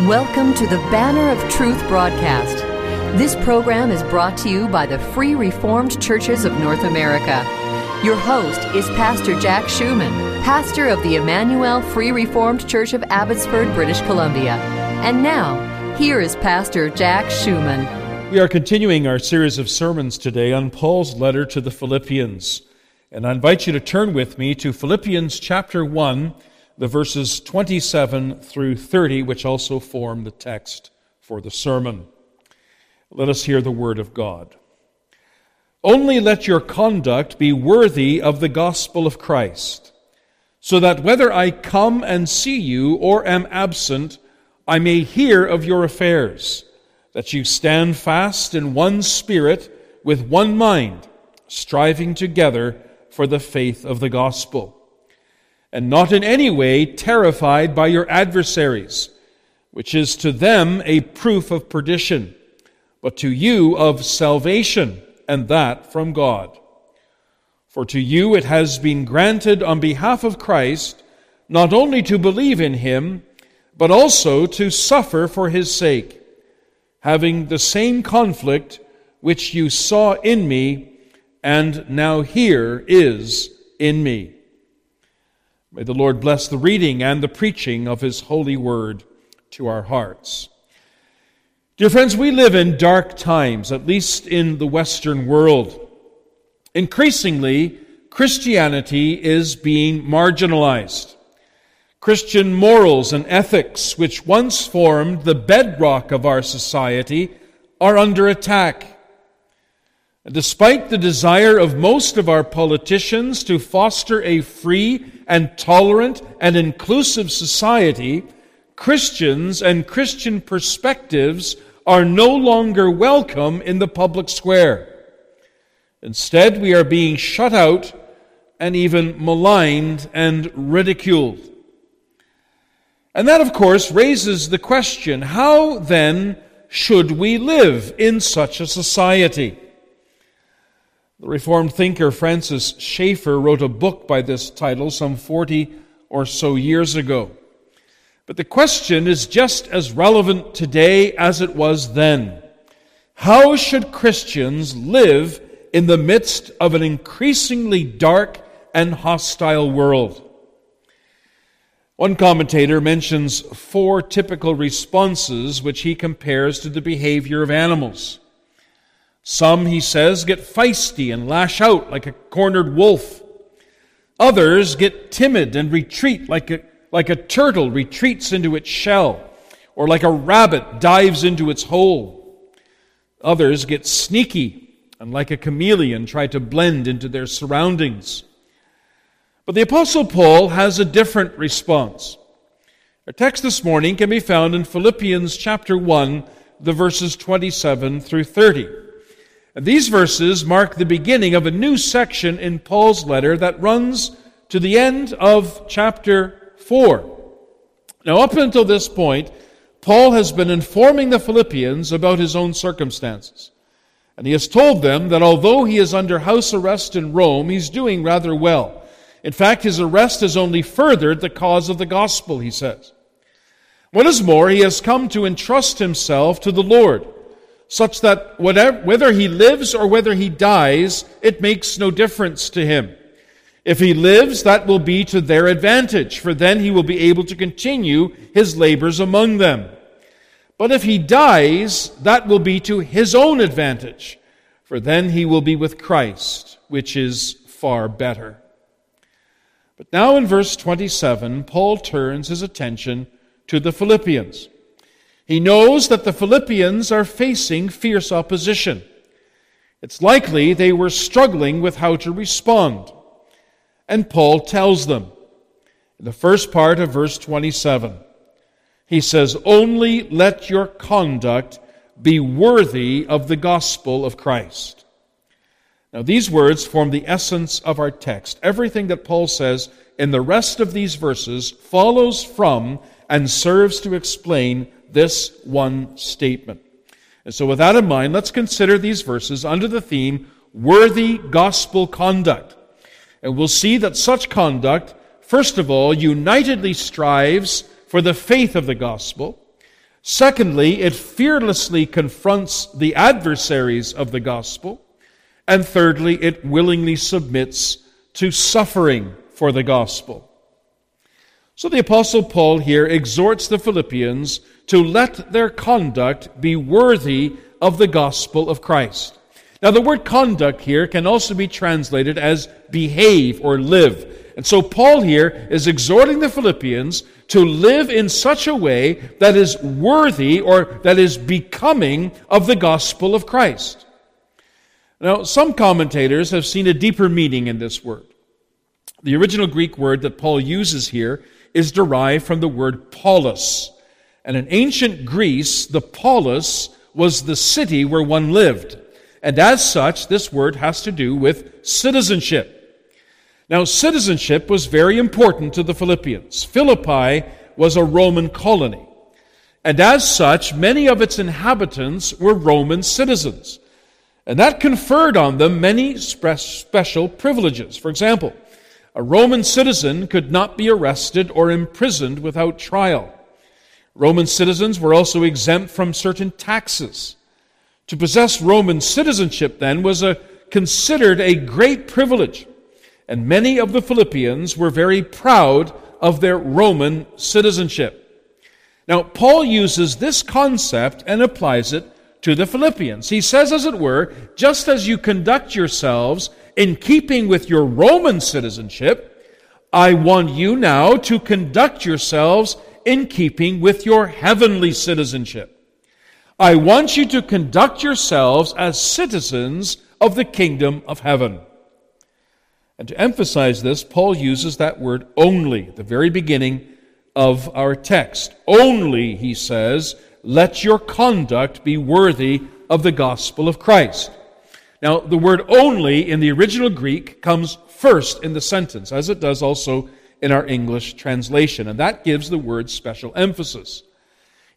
Welcome to the Banner of Truth broadcast. This program is brought to you by the Free Reformed Churches of North America. Your host is Pastor Jack Schoeman, pastor of the Emmanuel Free Reformed Church of Abbotsford, British Columbia. And now, here is Pastor Jack Schoeman. We are continuing our series of sermons today on Paul's letter to the Philippians. And I invite you to turn with me to Philippians chapter 1 the verses 27 through 30, which also form the text for the sermon. Let us hear the word of God. Only let your conduct be worthy of the gospel of Christ, so that whether I come and see you or am absent, I may hear of your affairs, that you stand fast in one spirit, with one mind, striving together for the faith of the gospel and not in any way terrified by your adversaries, which is to them a proof of perdition, but to you of salvation, and that from God. For to you it has been granted on behalf of Christ not only to believe in him, but also to suffer for his sake, having the same conflict which you saw in me and now hear is in me. May the Lord bless the reading and the preaching of His holy word to our hearts. Dear friends, we live in dark times, at least in the Western world. Increasingly, Christianity is being marginalized. Christian morals and ethics, which once formed the bedrock of our society, are under attack. Despite the desire of most of our politicians to foster a free and tolerant and inclusive society, Christians and Christian perspectives are no longer welcome in the public square. Instead, we are being shut out and even maligned and ridiculed. And that, of course, raises the question how then should we live in such a society? The Reformed thinker Francis Schaeffer wrote a book by this title some 40 or so years ago. But the question is just as relevant today as it was then. How should Christians live in the midst of an increasingly dark and hostile world? One commentator mentions four typical responses which he compares to the behavior of animals. Some, he says, get feisty and lash out like a cornered wolf. Others get timid and retreat like a, like a turtle retreats into its shell, or like a rabbit dives into its hole. Others get sneaky and like a chameleon try to blend into their surroundings. But the Apostle Paul has a different response. Our text this morning can be found in Philippians chapter 1, the verses 27 through 30. These verses mark the beginning of a new section in Paul's letter that runs to the end of chapter 4. Now, up until this point, Paul has been informing the Philippians about his own circumstances. And he has told them that although he is under house arrest in Rome, he's doing rather well. In fact, his arrest has only furthered the cause of the gospel, he says. What is more, he has come to entrust himself to the Lord such that whatever, whether he lives or whether he dies, it makes no difference to him. If he lives, that will be to their advantage, for then he will be able to continue his labors among them. But if he dies, that will be to his own advantage, for then he will be with Christ, which is far better. But now in verse 27, Paul turns his attention to the Philippians. He knows that the Philippians are facing fierce opposition. It's likely they were struggling with how to respond. And Paul tells them in the first part of verse 27. He says, Only let your conduct be worthy of the gospel of Christ. Now, these words form the essence of our text. Everything that Paul says in the rest of these verses follows from and serves to explain this one statement. And so, with that in mind, let's consider these verses under the theme worthy gospel conduct. And we'll see that such conduct, first of all, unitedly strives for the faith of the gospel, Secondly, it fearlessly confronts the adversaries of the gospel. And thirdly, it willingly submits to suffering for the gospel. So the Apostle Paul here exhorts the Philippians to let their conduct be worthy of the gospel of Christ. Now, the word conduct here can also be translated as behave or live. And so, Paul here is exhorting the Philippians to live in such a way that is worthy or that is becoming of the gospel of Christ. Now, some commentators have seen a deeper meaning in this word. The original Greek word that Paul uses here is derived from the word polis. And in ancient Greece, the polis was the city where one lived. And as such, this word has to do with citizenship. Now, citizenship was very important to the Philippians. Philippi was a Roman colony. And as such, many of its inhabitants were Roman citizens. And that conferred on them many special privileges. For example, a Roman citizen could not be arrested or imprisoned without trial. Roman citizens were also exempt from certain taxes. To possess Roman citizenship then was a, considered a great privilege, and many of the Philippians were very proud of their Roman citizenship. Now, Paul uses this concept and applies it to the Philippians. He says, as it were, just as you conduct yourselves in keeping with your Roman citizenship, I want you now to conduct yourselves in keeping with your heavenly citizenship. I want you to conduct yourselves as citizens of the kingdom of heaven. And to emphasize this, Paul uses that word only, the very beginning of our text. Only, he says, let your conduct be worthy of the gospel of Christ. Now, the word only in the original Greek comes first in the sentence, as it does also in our English translation, and that gives the word special emphasis.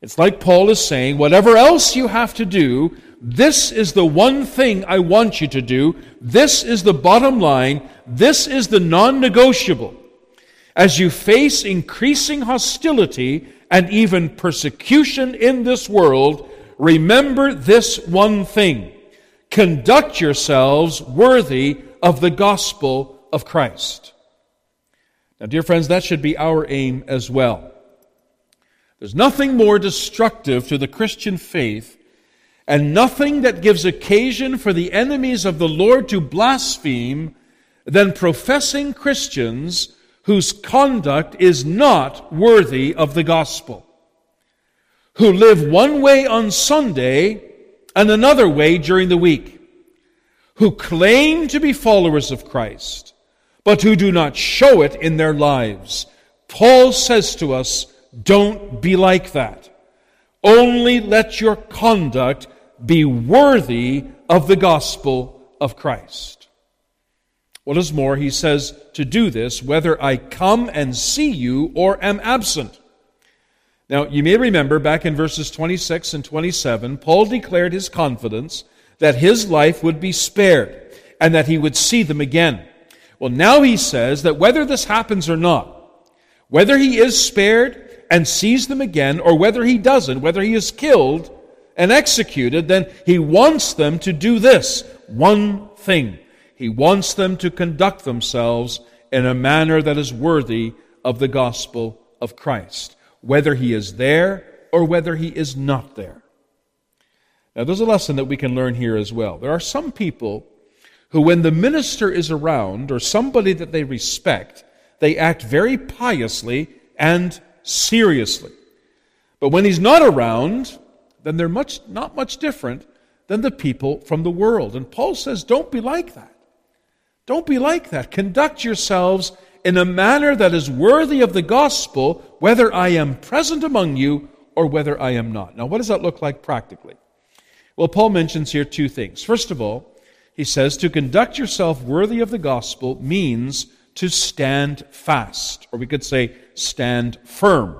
It's like Paul is saying, whatever else you have to do, this is the one thing I want you to do. This is the bottom line. This is the non negotiable. As you face increasing hostility and even persecution in this world, remember this one thing. Conduct yourselves worthy of the gospel of Christ. Now, dear friends, that should be our aim as well. There's nothing more destructive to the Christian faith and nothing that gives occasion for the enemies of the Lord to blaspheme than professing Christians whose conduct is not worthy of the gospel, who live one way on Sunday and another way during the week, who claim to be followers of Christ, but who do not show it in their lives. Paul says to us, don't be like that. Only let your conduct be worthy of the gospel of Christ. What is more, he says to do this whether I come and see you or am absent. Now, you may remember back in verses 26 and 27, Paul declared his confidence that his life would be spared and that he would see them again. Well, now he says that whether this happens or not, whether he is spared and sees them again, or whether he doesn't, whether he is killed and executed, then he wants them to do this one thing. He wants them to conduct themselves in a manner that is worthy of the gospel of Christ, whether he is there or whether he is not there. Now, there's a lesson that we can learn here as well. There are some people who, when the minister is around or somebody that they respect, they act very piously and seriously. But when he's not around, then they're much, not much different than the people from the world. And Paul says, don't be like that. Don't be like that. Conduct yourselves in a manner that is worthy of the gospel, whether I am present among you or whether I am not. Now, what does that look like practically? Well, Paul mentions here two things. First of all, he says to conduct yourself worthy of the gospel means to stand fast, or we could say stand firm.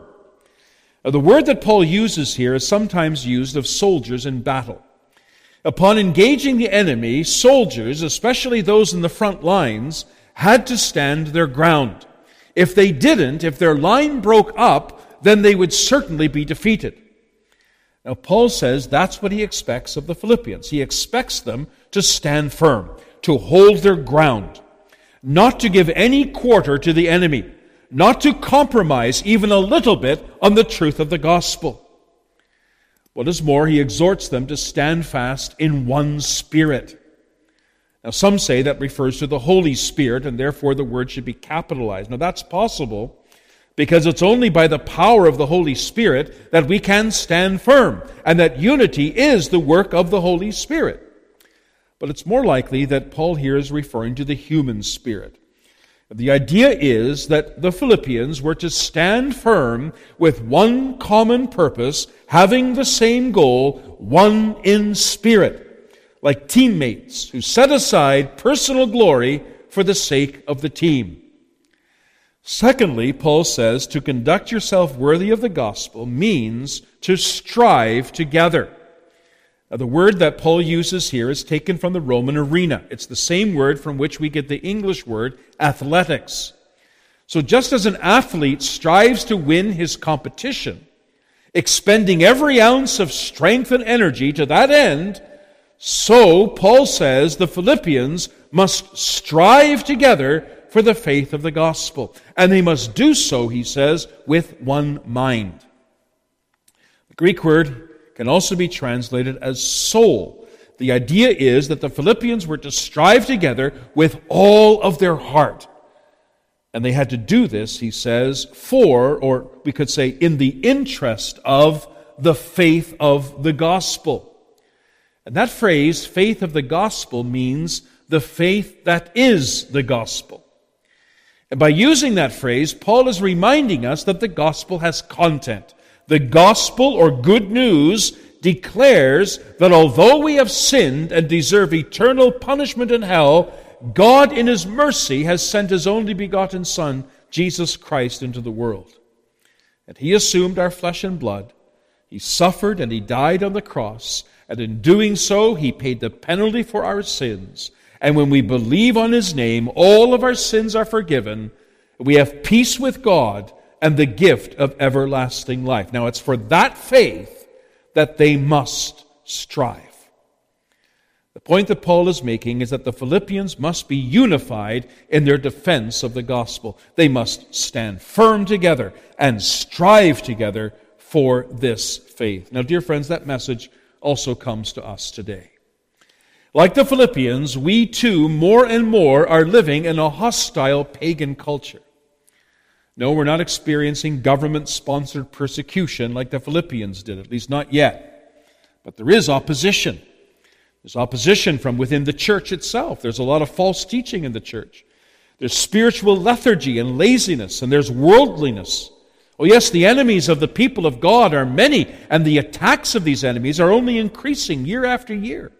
Now, the word that Paul uses here is sometimes used of soldiers in battle. Upon engaging the enemy, soldiers, especially those in the front lines, had to stand their ground. If they didn't, if their line broke up, then they would certainly be defeated. Now, Paul says that's what he expects of the Philippians. He expects them to stand firm, to hold their ground, not to give any quarter to the enemy, not to compromise even a little bit on the truth of the gospel. What is more, he exhorts them to stand fast in one spirit. Now, some say that refers to the Holy Spirit, and therefore the word should be capitalized. Now, that's possible because it's only by the power of the Holy Spirit that we can stand firm, and that unity is the work of the Holy Spirit. But it's more likely that Paul here is referring to the human spirit. The idea is that the Philippians were to stand firm with one common purpose, having the same goal, one in spirit, like teammates who set aside personal glory for the sake of the team. Secondly, Paul says to conduct yourself worthy of the gospel means to strive together. Now, the word that Paul uses here is taken from the Roman arena. It's the same word from which we get the English word athletics. So, just as an athlete strives to win his competition, expending every ounce of strength and energy to that end, so Paul says the Philippians must strive together for the faith of the gospel. And they must do so, he says, with one mind. The Greek word can also be translated as soul. The idea is that the Philippians were to strive together with all of their heart. And they had to do this, he says, for, or we could say, in the interest of the faith of the gospel. And that phrase, faith of the gospel, means the faith that is the gospel. And by using that phrase, Paul is reminding us that the gospel has content. The gospel or good news declares that although we have sinned and deserve eternal punishment in hell, God in His mercy has sent His only begotten Son, Jesus Christ, into the world. And He assumed our flesh and blood. He suffered and He died on the cross. And in doing so, He paid the penalty for our sins. And when we believe on his name, all of our sins are forgiven. We have peace with God and the gift of everlasting life. Now, it's for that faith that they must strive. The point that Paul is making is that the Philippians must be unified in their defense of the gospel. They must stand firm together and strive together for this faith. Now, dear friends, that message also comes to us today. Like the Philippians, we too, more and more, are living in a hostile pagan culture. No, we're not experiencing government sponsored persecution like the Philippians did, at least not yet. But there is opposition. There's opposition from within the church itself. There's a lot of false teaching in the church. There's spiritual lethargy and laziness, and there's worldliness. Oh, yes, the enemies of the people of God are many, and the attacks of these enemies are only increasing year after year.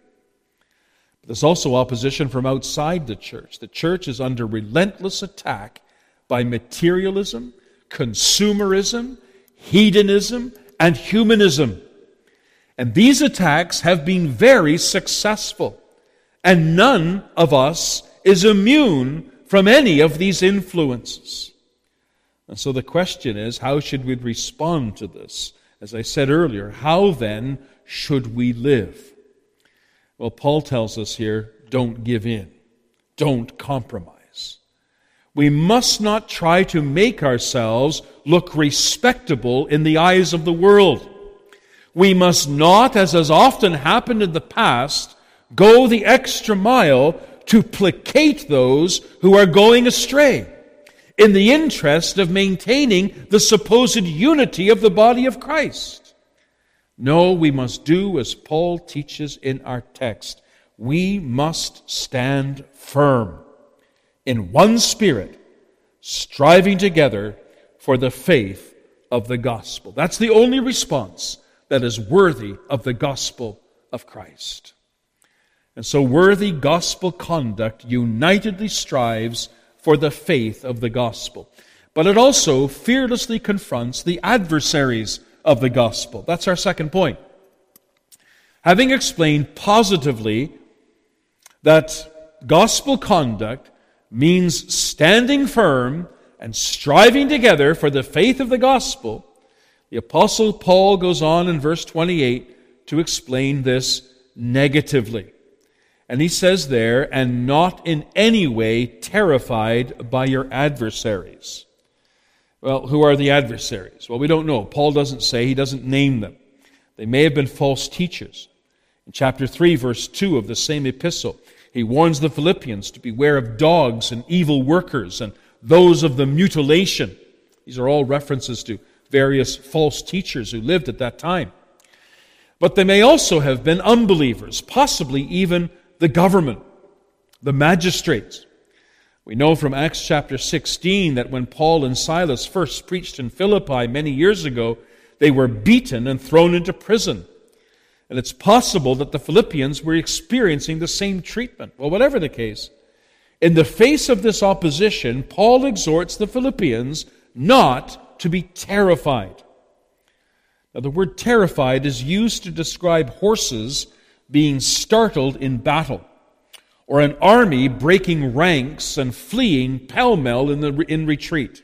There's also opposition from outside the church. The church is under relentless attack by materialism, consumerism, hedonism, and humanism. And these attacks have been very successful. And none of us is immune from any of these influences. And so the question is how should we respond to this? As I said earlier, how then should we live? Well, Paul tells us here don't give in, don't compromise. We must not try to make ourselves look respectable in the eyes of the world. We must not, as has often happened in the past, go the extra mile to placate those who are going astray in the interest of maintaining the supposed unity of the body of Christ. No, we must do as Paul teaches in our text. We must stand firm in one spirit, striving together for the faith of the gospel. That's the only response that is worthy of the gospel of Christ. And so, worthy gospel conduct unitedly strives for the faith of the gospel. But it also fearlessly confronts the adversaries of the gospel. That's our second point. Having explained positively that gospel conduct means standing firm and striving together for the faith of the gospel, The Apostle Paul goes on in verse 28 to explain this negatively. And he says there, and not in any way terrified by your adversaries. Well, who are the adversaries? Well, we don't know. Paul doesn't say, he doesn't name them. They may have been false teachers. In chapter 3, verse 2 of the same epistle, he warns the Philippians to beware of dogs and evil workers and those of the mutilation. These are all references to various false teachers who lived at that time. But they may also have been unbelievers, possibly even the government, the magistrates. We know from Acts chapter 16 that when Paul and Silas first preached in Philippi many years ago, they were beaten and thrown into prison. And it's possible that the Philippians were experiencing the same treatment. Well, whatever the case, in the face of this opposition, Paul exhorts the Philippians not to be terrified. Now, the word terrified is used to describe horses being startled in battle, or an army breaking ranks and fleeing pell mell in, the, in retreat.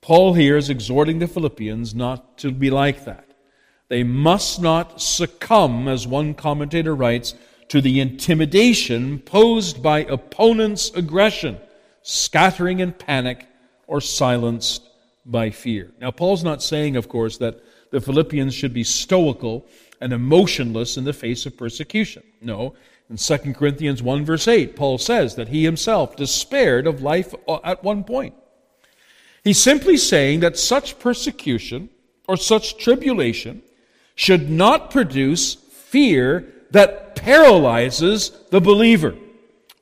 Paul here is exhorting the Philippians not to be like that. They must not succumb, as one commentator writes, to the intimidation posed by opponents' aggression, scattering in panic, or silenced by fear. Now, Paul's not saying, of course, that the Philippians should be stoical and emotionless in the face of persecution. No. In 2 Corinthians 1, verse 8, Paul says that he himself despaired of life at one point. He's simply saying that such persecution or such tribulation should not produce fear that paralyzes the believer,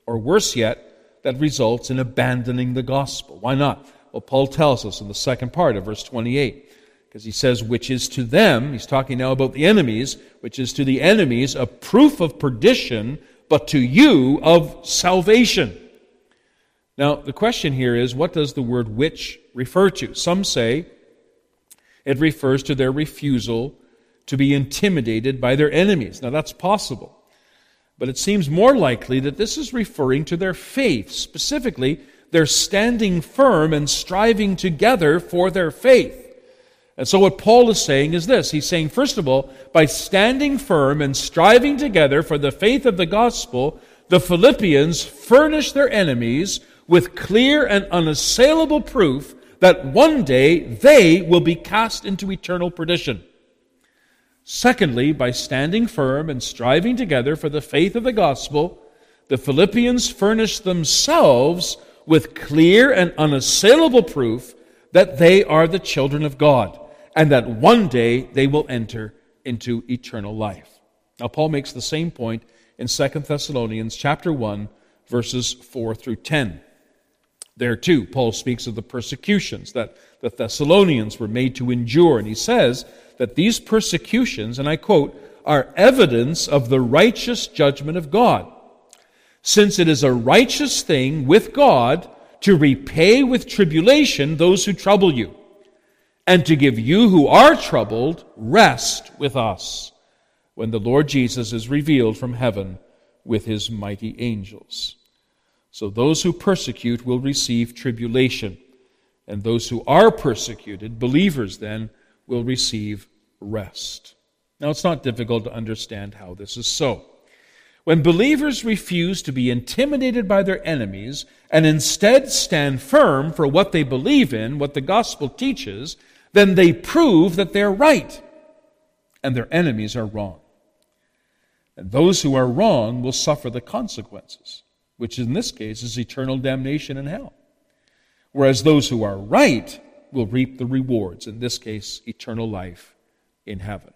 or worse yet, that results in abandoning the gospel. Why not? Well, Paul tells us in the second part of verse 28, because he says, which is to them, he's talking now about the enemies, which is to the enemies a proof of perdition, but to you of salvation. Now, the question here is, what does the word which refer to? Some say it refers to their refusal to be intimidated by their enemies. Now, that's possible. But it seems more likely that this is referring to their faith. Specifically, they're standing firm and striving together for their faith. And so, what Paul is saying is this He's saying, first of all, by standing firm and striving together for the faith of the gospel, the Philippians furnish their enemies with clear and unassailable proof that one day they will be cast into eternal perdition. Secondly, by standing firm and striving together for the faith of the gospel, the Philippians furnish themselves with clear and unassailable proof that they are the children of God and that one day they will enter into eternal life. Now Paul makes the same point in 2 Thessalonians chapter 1 verses 4 through 10. There too Paul speaks of the persecutions that the Thessalonians were made to endure and he says that these persecutions, and I quote, are evidence of the righteous judgment of God. Since it is a righteous thing with God to repay with tribulation those who trouble you, and to give you who are troubled rest with us when the Lord Jesus is revealed from heaven with his mighty angels. So those who persecute will receive tribulation, and those who are persecuted, believers then, will receive rest. Now, it's not difficult to understand how this is so. When believers refuse to be intimidated by their enemies and instead stand firm for what they believe in, what the gospel teaches, then they prove that they're right and their enemies are wrong. And those who are wrong will suffer the consequences, which in this case is eternal damnation in hell. Whereas those who are right will reap the rewards, in this case, eternal life in heaven.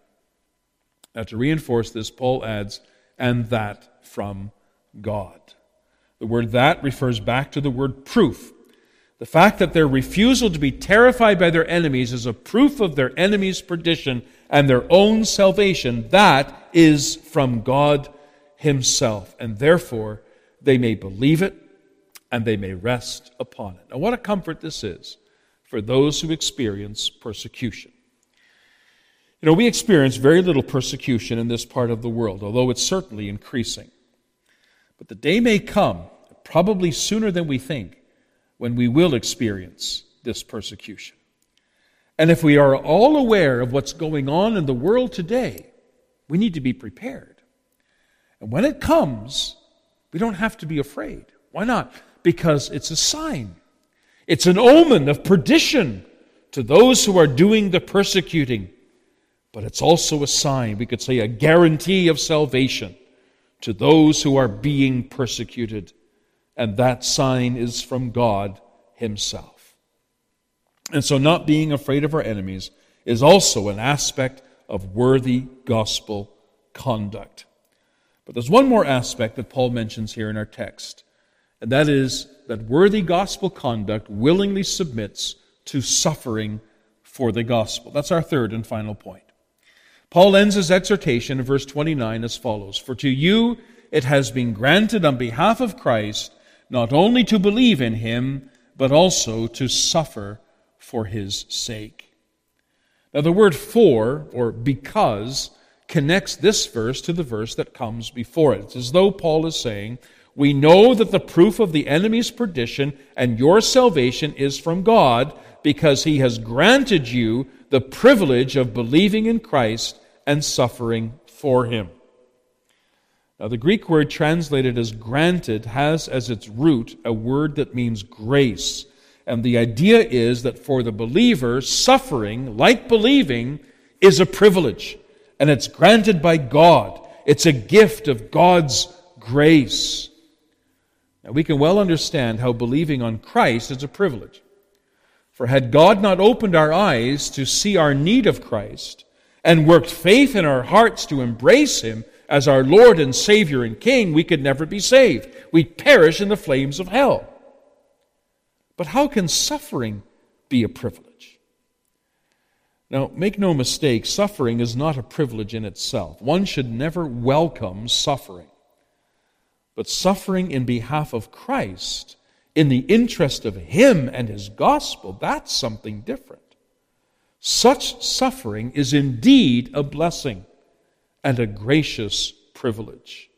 Now, to reinforce this, Paul adds, and that from God. The word that refers back to the word proof. The fact that their refusal to be terrified by their enemies is a proof of their enemies' perdition and their own salvation. That is from God Himself. And therefore, they may believe it and they may rest upon it. Now, what a comfort this is for those who experience persecution. You know, we experience very little persecution in this part of the world, although it's certainly increasing. But the day may come, probably sooner than we think, when we will experience this persecution. And if we are all aware of what's going on in the world today, we need to be prepared. And when it comes, we don't have to be afraid. Why not? Because it's a sign. It's an omen of perdition to those who are doing the persecuting. But it's also a sign, we could say a guarantee of salvation to those who are being persecuted. And that sign is from God Himself. And so, not being afraid of our enemies is also an aspect of worthy gospel conduct. But there's one more aspect that Paul mentions here in our text, and that is that worthy gospel conduct willingly submits to suffering for the gospel. That's our third and final point. Paul ends his exhortation in verse 29 as follows For to you it has been granted on behalf of Christ not only to believe in him, but also to suffer for his sake. Now, the word for, or because, connects this verse to the verse that comes before it. It's as though Paul is saying, We know that the proof of the enemy's perdition and your salvation is from God because he has granted you the privilege of believing in Christ and suffering for him. The Greek word translated as granted has as its root a word that means grace. And the idea is that for the believer, suffering, like believing, is a privilege and it's granted by God. It's a gift of God's grace. Now, we can well understand how believing on Christ is a privilege. For had God not opened our eyes to see our need of Christ and worked faith in our hearts to embrace Him as our Lord and Savior and King, we could never be saved. We'd perish in the flames of hell. But how can suffering be a privilege? Now, make no mistake, suffering is not a privilege in itself. One should never welcome suffering. But suffering in behalf of Christ, in the interest of Him and His gospel, that's something different. Such suffering is indeed a blessing and a gracious privilege.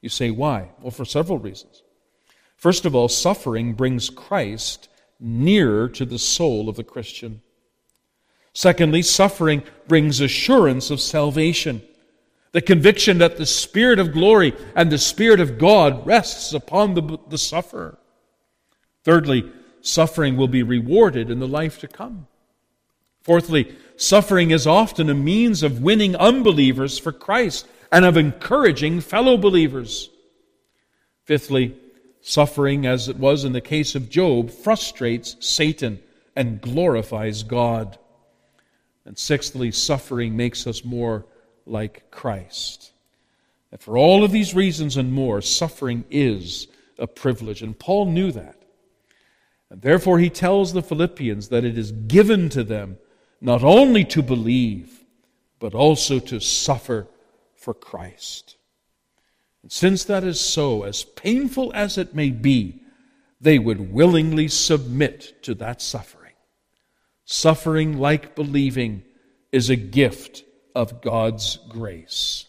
You say, why? Well, for several reasons. First of all, suffering brings Christ nearer to the soul of the Christian. Secondly, suffering brings assurance of salvation. The conviction that the Spirit of glory and the Spirit of God rests upon the, the sufferer. Thirdly, suffering will be rewarded in the life to come. Fourthly, suffering is often a means of winning unbelievers for Christ and of encouraging fellow believers. Fifthly, suffering, as it was in the case of Job, frustrates Satan and glorifies God. And sixthly, suffering makes us more like Christ. And for all of these reasons and more, suffering is a privilege. And Paul knew that. And therefore, he tells the Philippians that it is given to them not only to believe, but also to suffer for Christ. And since that is so, as painful as it may be, they would willingly submit to that suffering. Suffering, like believing, is a gift of God's grace.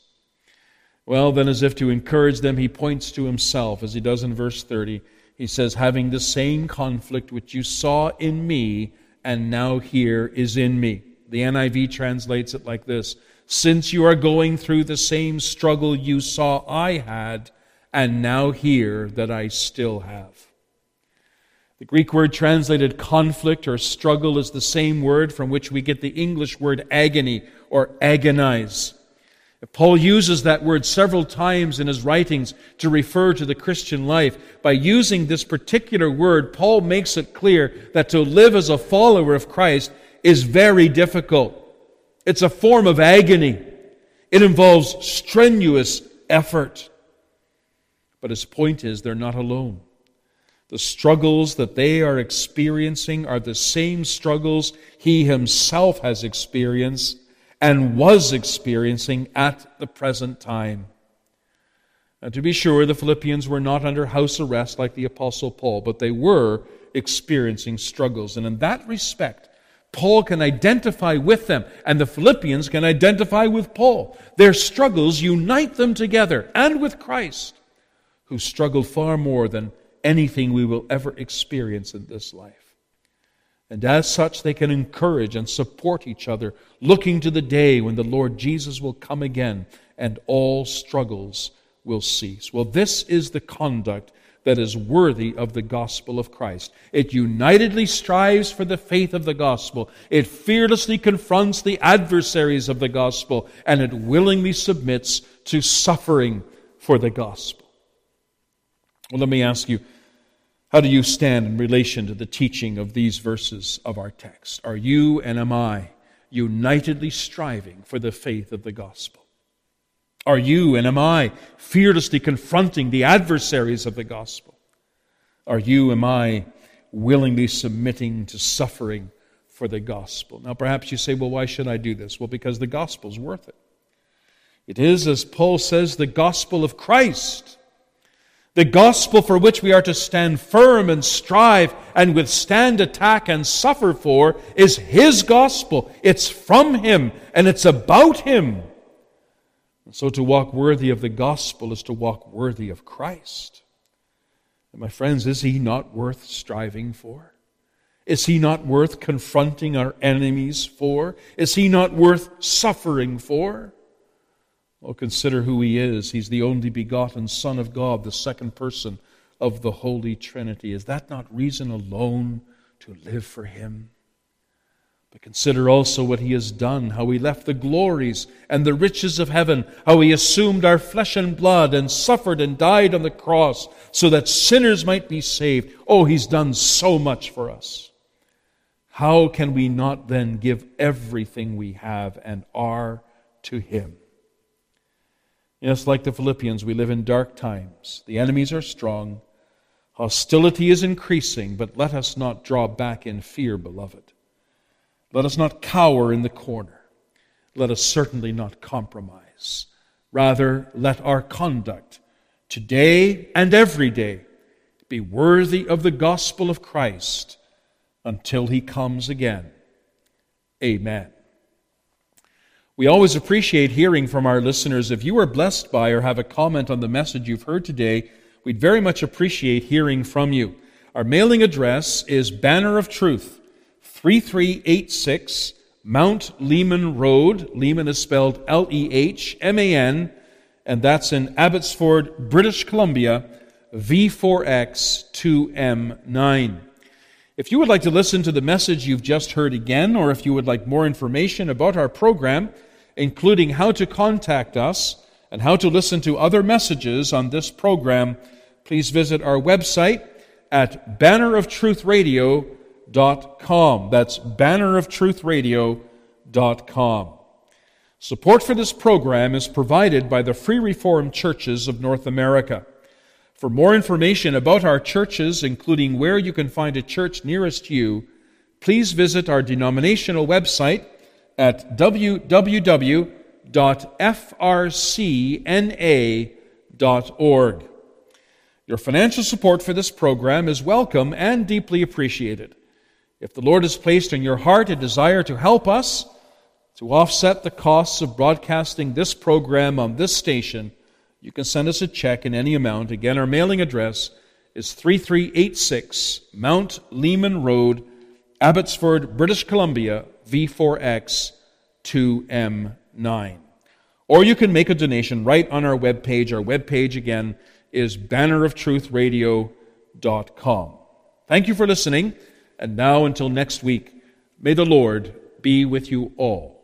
Well, then, as if to encourage them, he points to himself, as he does in verse 30. He says, Having the same conflict which you saw in me, and now hear is in me. The NIV translates it like this Since you are going through the same struggle you saw I had, and now hear that I still have. The Greek word translated conflict or struggle is the same word from which we get the English word agony or agonize. Paul uses that word several times in his writings to refer to the Christian life. By using this particular word, Paul makes it clear that to live as a follower of Christ is very difficult. It's a form of agony. It involves strenuous effort. But his point is they're not alone. The struggles that they are experiencing are the same struggles he himself has experienced and was experiencing at the present time. Now, to be sure, the Philippians were not under house arrest like the Apostle Paul, but they were experiencing struggles. And in that respect, Paul can identify with them, and the Philippians can identify with Paul. Their struggles unite them together and with Christ, who struggled far more than anything we will ever experience in this life. And as such, they can encourage and support each other, looking to the day when the Lord Jesus will come again and all struggles will cease. Well, this is the conduct that is worthy of the gospel of Christ. It unitedly strives for the faith of the gospel. It fearlessly confronts the adversaries of the gospel, and it willingly submits to suffering for the gospel. Well, let me ask you how do you stand in relation to the teaching of these verses of our text? Are you and am I unitedly striving for the faith of the gospel? Are you and am I fearlessly confronting the adversaries of the gospel? Are you, and am I willingly submitting to suffering for the gospel? Now, perhaps you say, well, why should I do this? Well, because the gospel's worth it. It is, as Paul says, the gospel of Christ the gospel for which we are to stand firm and strive and withstand attack and suffer for is His gospel. It's from Him and it's about Him. And so to walk worthy of the gospel is to walk worthy of Christ. And my friends, is He not worth striving for? Is He not worth confronting our enemies for? Is He not worth suffering for? Well, consider who he is. He's the only begotten Son of God, the second person of the Holy Trinity. Is that not reason alone to live for him? But consider also what he has done, how he left the glories and the riches of heaven, how he assumed our flesh and blood and suffered and died on the cross so that sinners might be saved. Oh, he's done so much for us. How can we not then give everything we have and are to him? Yes, like the Philippians, we live in dark times. The enemies are strong. Hostility is increasing, but let us not draw back in fear, beloved. Let us not cower in the corner. Let us certainly not compromise. Rather, let our conduct, today and every day, be worthy of the gospel of Christ until he comes again. Amen. We always appreciate hearing from our listeners. If you are blessed by or have a comment on the message you've heard today, we'd very much appreciate hearing from you. Our mailing address is Banner of Truth, 3386 Mount Lehman Road. Lehman is spelled L E H M A N, and that's in Abbotsford, British Columbia, V4X2M9. If you would like to listen to the message you've just heard again, or if you would like more information about our program, including how to contact us and how to listen to other messages on this program, please visit our website at banneroftruthradio.com. That's banneroftruthradio.com. Support for this program is provided by the Free Reformed Churches of North America. For more information about our churches, including where you can find a church nearest you, please visit our denominational website at www.frcna.org. Your financial support for this program is welcome and deeply appreciated. If the Lord has placed in your heart a desire to help us to offset the costs of broadcasting this program on this station, you can send us a check in any amount. Again, our mailing address is 3386 Mount Lehman Road, Abbotsford, British Columbia V4X 2M9. Or you can make a donation right on our webpage. Our webpage, again, is banneroftruthradio.com. Thank you for listening. And now, until next week, may the Lord be with you all.